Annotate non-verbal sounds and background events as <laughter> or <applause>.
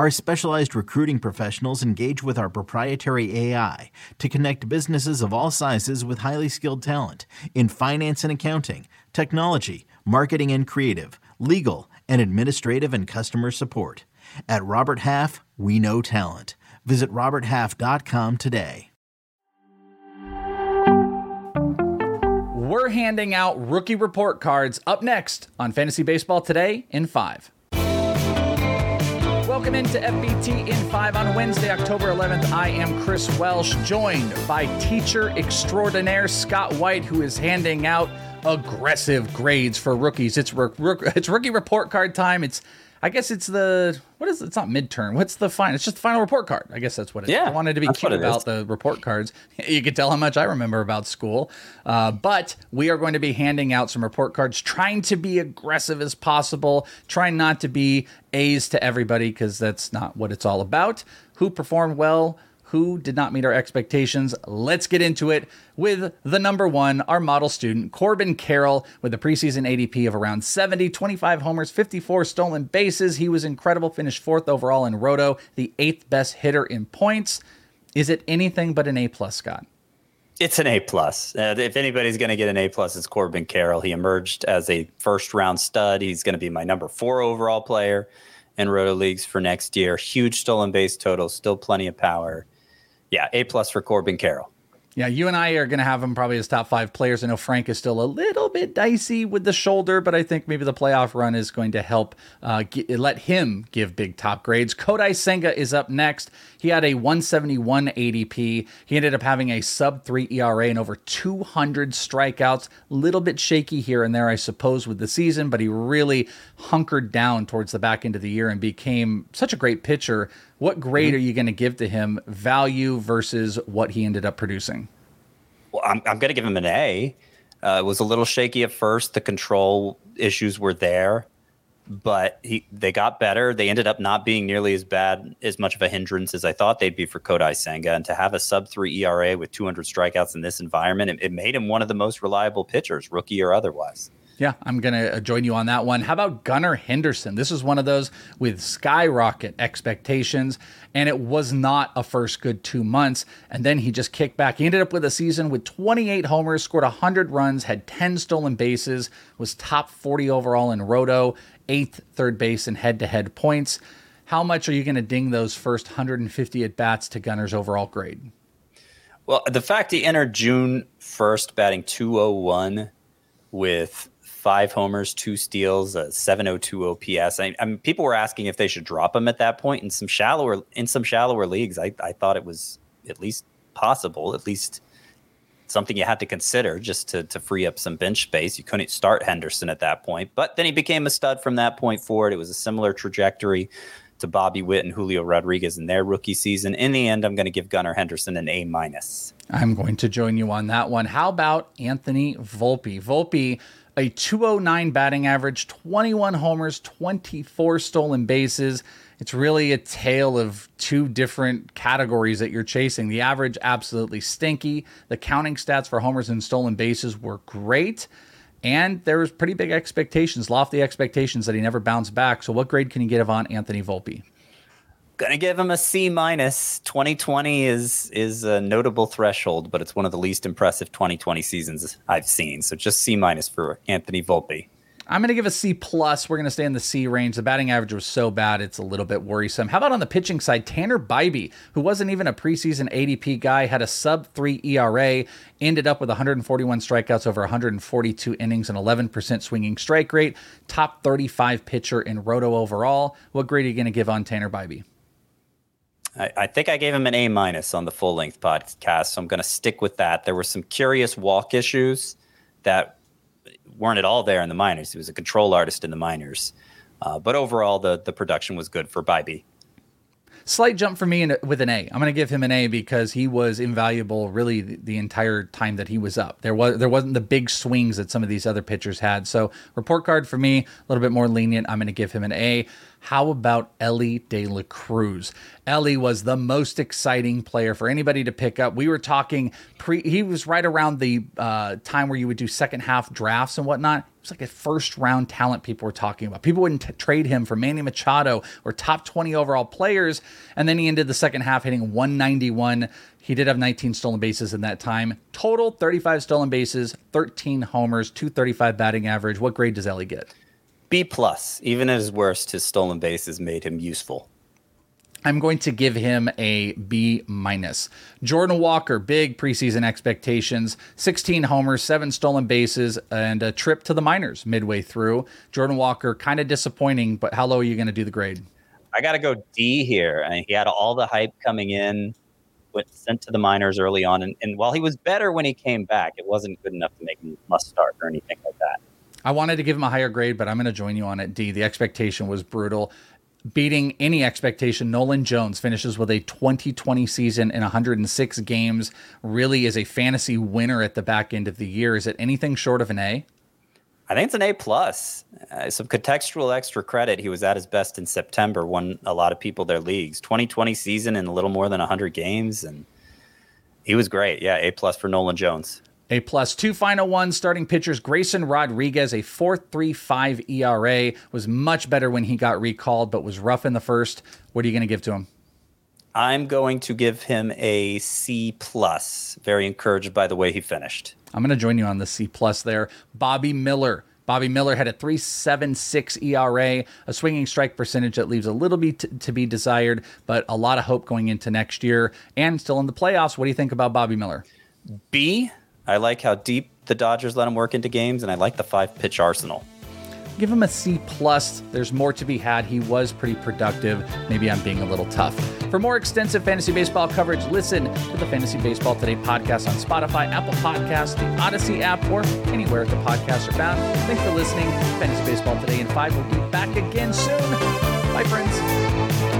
Our specialized recruiting professionals engage with our proprietary AI to connect businesses of all sizes with highly skilled talent in finance and accounting, technology, marketing and creative, legal, and administrative and customer support. At Robert Half, we know talent. Visit RobertHalf.com today. We're handing out rookie report cards up next on Fantasy Baseball Today in 5. Welcome into FBT in 5 on Wednesday, October 11th. I am Chris Welsh, joined by teacher extraordinaire Scott White, who is handing out aggressive grades for rookies. It's, it's rookie report card time. It's I guess it's the what is it? it's not midterm. What's the final? It's just the final report card. I guess that's what it is. Yeah, I wanted to be cute about is. the report cards. <laughs> You can tell how much I remember about school. Uh, but we are going to be handing out some report cards, trying to be aggressive as possible, trying not to be A's to everybody because that's not what it's all about. Who performed well? Who did not meet our expectations. Let's get into it with the number one, our model student, Corbin Carroll, with a preseason ADP of around 70, 25 homers, 54 stolen bases. He was incredible, finished fourth overall in Roto, the eighth best hitter in points. Is it anything but an A plus, Scott? It's an A plus. Uh, if anybody's going to get an A plus, it's Corbin Carroll. He emerged as a first round stud. He's going to be my number four overall player in Roto leagues for next year. Huge stolen base total, still plenty of power yeah, A plus for Corbin Carroll. Yeah, you and I are going to have him probably as top five players. I know Frank is still a little bit dicey with the shoulder, but I think maybe the playoff run is going to help uh, get, let him give big top grades. Kodai Senga is up next. He had a 171 ADP. He ended up having a sub three ERA and over 200 strikeouts. Little bit shaky here and there, I suppose, with the season, but he really hunkered down towards the back end of the year and became such a great pitcher what grade mm-hmm. are you going to give to him, value versus what he ended up producing? Well, I'm, I'm going to give him an A. Uh, it was a little shaky at first. The control issues were there, but he they got better. They ended up not being nearly as bad, as much of a hindrance as I thought they'd be for Kodai Senga. And to have a sub three ERA with 200 strikeouts in this environment, it, it made him one of the most reliable pitchers, rookie or otherwise. Yeah, I'm going to uh, join you on that one. How about Gunnar Henderson? This is one of those with skyrocket expectations, and it was not a first good two months. And then he just kicked back. He ended up with a season with 28 homers, scored 100 runs, had 10 stolen bases, was top 40 overall in Roto, eighth third base in head to head points. How much are you going to ding those first 150 at bats to Gunnar's overall grade? Well, the fact he entered June 1st batting 201 with five homers, two steals, a 702 OPS. I, I mean, people were asking if they should drop him at that point in some shallower in some shallower leagues. I, I thought it was at least possible, at least something you had to consider just to to free up some bench space. You couldn't start Henderson at that point, but then he became a stud from that point forward. It was a similar trajectory to Bobby Witt and Julio Rodriguez in their rookie season. In the end, I'm going to give Gunnar Henderson an A minus. I'm going to join you on that one. How about Anthony Volpe? Volpe a 209 batting average, 21 homers, 24 stolen bases. It's really a tale of two different categories that you're chasing. The average, absolutely stinky. The counting stats for homers and stolen bases were great. And there was pretty big expectations, lofty expectations that he never bounced back. So, what grade can you give on Anthony Volpe? Gonna give him a C minus. 2020 is is a notable threshold, but it's one of the least impressive 2020 seasons I've seen. So just C minus for Anthony Volpe. I'm to give a C plus. We're to stay in the C range. The batting average was so bad, it's a little bit worrisome. How about on the pitching side? Tanner Bibee, who wasn't even a preseason ADP guy, had a sub three ERA, ended up with 141 strikeouts over 142 innings and 11% swinging strike rate. Top 35 pitcher in Roto overall. What grade are you to give on Tanner Bibee? I, I think I gave him an A minus on the full length podcast, so I'm going to stick with that. There were some curious walk issues that weren't at all there in the minors. He was a control artist in the minors, uh, but overall the the production was good for Bibee. Slight jump for me in, with an A. I'm going to give him an A because he was invaluable really the, the, entire time that he was up. There was there wasn't the big swings that some of these other pitchers had. So report card for me, a little bit more lenient. I'm going to give him an A. How about Elly De La Cruz? Elly was the most exciting player for anybody to pick up. We were talking pre, he was right around the uh, time where you would do second half drafts and whatnot. Was like a first round talent people were talking about. People wouldn't t- trade him for Manny Machado or top 20 overall players. And then he ended the second half hitting 191. He did have 19 stolen bases in that time. Total 35 stolen bases, 13 homers, 235 batting average. What grade does Elly get? B plus. Even at his worst, his stolen bases made him useful. I'm going to give him a B minus. Jordan Walker, big preseason expectations, 16 homers, seven stolen bases, and a trip to the minors midway through. Jordan Walker, kind of disappointing, but how low are you going to do the grade? I got to go D here. I mean, he had all the hype coming in, went sent to the minors early on, and, and while he was better when he came back, it wasn't good enough to make him must start or anything like that. I wanted to give him a higher grade, but I'm going to join you on it. D. The expectation was brutal. Beating any expectation, Nolan Jones finishes with a 2020 season in 106 games. Really is a fantasy winner at the back end of the year. Is it anything short of an A? I think it's an A plus. Uh, some contextual extra credit. He was at his best in September. Won a lot of people their leagues. 2020 season in a little more than 100 games, and he was great. Yeah, A plus for Nolan Jones. A plus two final ones. Starting pitchers Grayson Rodriguez, a 4.35 ERA, was much better when he got recalled, but was rough in the first. What are you going to give to him? I'm going to give him a C plus. Very encouraged by the way he finished. I'm going to join you on the C plus there. Bobby Miller. Bobby Miller had a 3.76 ERA, a swinging strike percentage that leaves a little bit to be desired, but a lot of hope going into next year and still in the playoffs. What do you think about Bobby Miller? B. I like how deep the Dodgers let him work into games, and I like the five pitch arsenal. Give him a C plus. There's more to be had. He was pretty productive. Maybe I'm being a little tough. For more extensive fantasy baseball coverage, listen to the Fantasy Baseball Today podcast on Spotify, Apple Podcasts, the Audacy app, or anywhere the podcasts are found. Thanks for listening. Fantasy Baseball Today in five will be back again soon. Bye, friends.